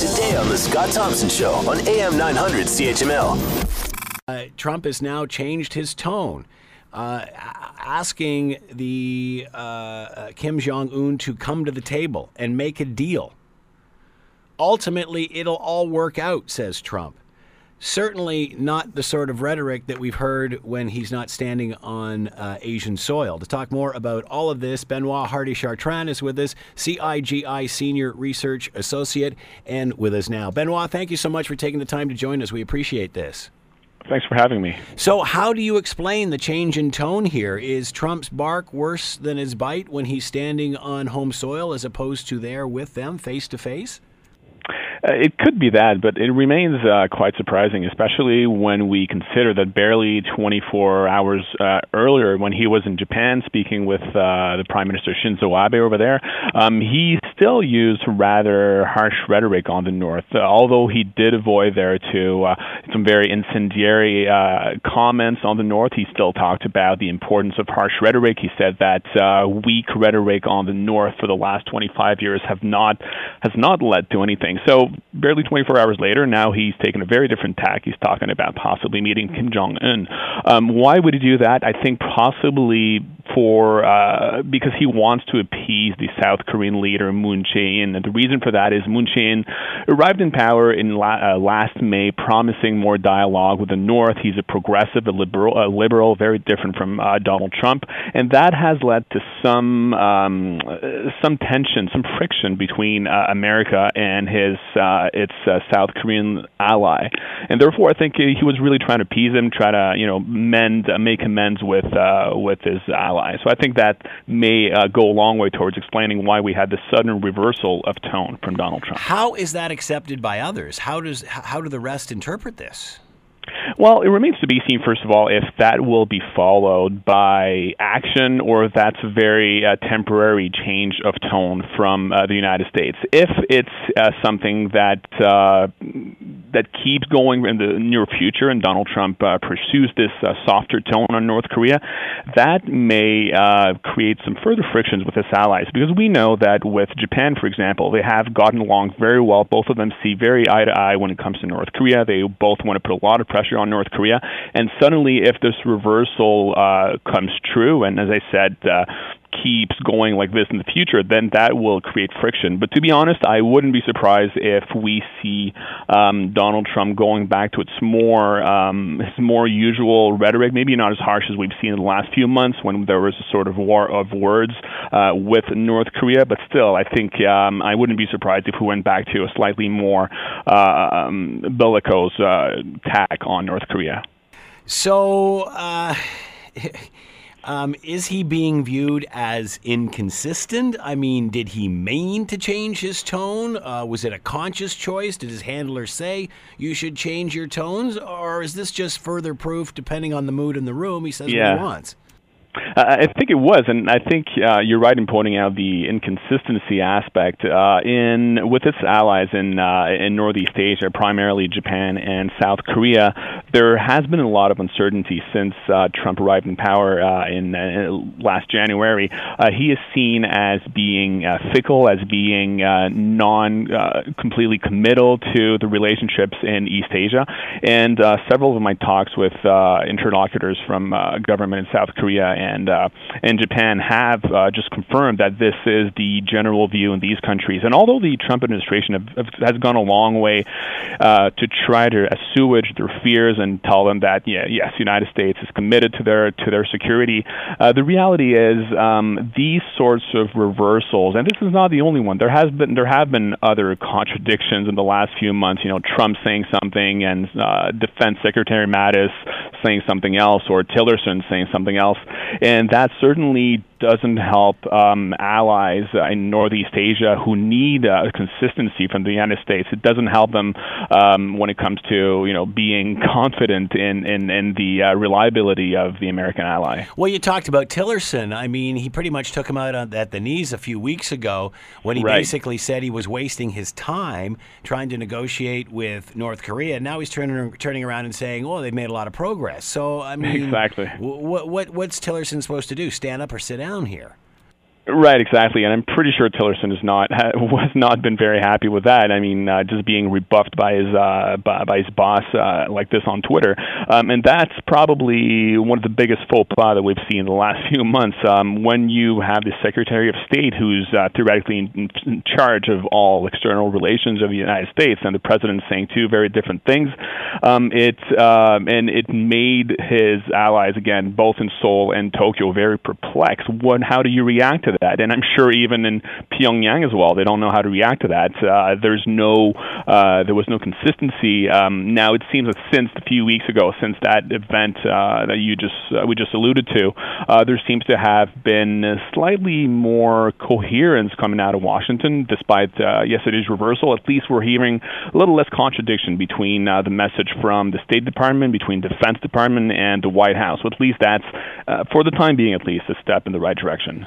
today on The Scott Thompson Show on AM 900 CHML. Uh, Trump has now changed his tone. Uh, asking the uh, uh, Kim Jong Un to come to the table and make a deal. Ultimately, it'll all work out, says Trump. Certainly not the sort of rhetoric that we've heard when he's not standing on uh, Asian soil. To talk more about all of this, Benoit Hardy Chartrand is with us, CIGI Senior Research Associate, and with us now. Benoit, thank you so much for taking the time to join us. We appreciate this. Thanks for having me. So, how do you explain the change in tone here? Is Trump's bark worse than his bite when he's standing on home soil as opposed to there with them face to face? Uh, it could be that, but it remains uh, quite surprising, especially when we consider that barely 24 hours uh, earlier, when he was in Japan speaking with uh, the Prime Minister Shinzo Abe over there, um, he still used rather harsh rhetoric on the North, uh, although he did avoid there to uh, some very incendiary comments on the North. He still talked about the importance of harsh rhetoric. He said that weak rhetoric on the North for the last 25 years have not has not led to anything. So barely 24 hours later, now he's taken a very different tack. He's talking about possibly meeting Kim Jong Un. Um, why would he do that? I think possibly for uh, because he wants to appease the South Korean leader Moon Jae-in, and the reason for that is Moon Jae-in arrived in power in la- uh, last May, promising more dialogue with the North. He's a progressive, a liberal, a liberal, very different from uh, Donald Trump, and that has led to some um, some tension, some friction between uh, America and his uh, its uh, South Korean ally, and therefore I think he was really trying to appease him, try to you know mend, make amends with with his ally So I think that may uh, go a long way towards explaining why we had this sudden reversal of tone from Donald Trump. How is that accepted by others? How does how do the rest interpret this? Well, it remains to be seen, first of all, if that will be followed by action or if that's a very uh, temporary change of tone from uh, the United States. If it's uh, something that uh, that keeps going in the near future, and Donald Trump uh, pursues this uh, softer tone on North Korea, that may uh, create some further frictions with his allies. Because we know that with Japan, for example, they have gotten along very well. Both of them see very eye to eye when it comes to North Korea. They both want to put a lot of pressure on North Korea. And suddenly, if this reversal uh, comes true, and as I said, uh, keeps going like this in the future, then that will create friction. But to be honest, I wouldn't be surprised if we see um, Donald Trump going back to its more um, his more usual rhetoric, maybe not as harsh as we've seen in the last few months when there was a sort of war of words uh, with North Korea. But still, I think um, I wouldn't be surprised if we went back to a slightly more uh, um, bellicose uh, tack on North Korea. So. Um, is he being viewed as inconsistent? I mean, did he mean to change his tone? Uh, was it a conscious choice? Did his handler say you should change your tones? Or is this just further proof, depending on the mood in the room, he says yeah. what he wants? Uh, I think it was, and I think uh, you're right in pointing out the inconsistency aspect. Uh, in with its allies in uh, in Northeast Asia, primarily Japan and South Korea, there has been a lot of uncertainty since uh, Trump arrived in power uh, in last January. he is seen as being fickle, as being non completely committal to the relationships in East Asia, and several of my talks with interlocutors from government in South Korea and uh, and Japan have uh, just confirmed that this is the general view in these countries. And although the Trump administration have, have, has gone a long way uh, to try to assuage their fears and tell them that yeah, yes, the United States is committed to their to their security, uh, the reality is um, these sorts of reversals, and this is not the only one. There has been there have been other contradictions in the last few months. You know, Trump saying something and uh, Defense Secretary Mattis saying something else, or Tillerson saying something else and that certainly doesn't help um, allies in Northeast Asia who need uh, consistency from the United States. It doesn't help them um, when it comes to you know being confident in in, in the uh, reliability of the American ally. Well, you talked about Tillerson. I mean, he pretty much took him out on, at the knees a few weeks ago when he right. basically said he was wasting his time trying to negotiate with North Korea. Now he's turning turning around and saying, "Oh, they've made a lot of progress." So I mean, exactly. What what what's Tillerson supposed to do? Stand up or sit down? Here? Right, exactly, and I'm pretty sure Tillerson has not was not been very happy with that. I mean, uh, just being rebuffed by his uh, by, by his boss uh, like this on Twitter, um, and that's probably one of the biggest faux pas that we've seen in the last few months. Um, when you have the Secretary of State who's uh, theoretically in, in charge of all external relations of the United States, and the president saying two very different things, um, it um, and it made his allies again, both in Seoul and Tokyo, very perplexed. What? How do you react to that? And I'm sure even in Pyongyang as well, they don't know how to react to that. Uh, there's no, uh, there was no consistency. Um, now it seems that since a few weeks ago, since that event uh, that you just uh, we just alluded to, uh, there seems to have been slightly more coherence coming out of Washington. Despite uh, yes, it is reversal. At least we're hearing a little less contradiction between the message from the State Department, between Defense Department, and the White House. So at least that's, for the time being, at least, a step in the right direction.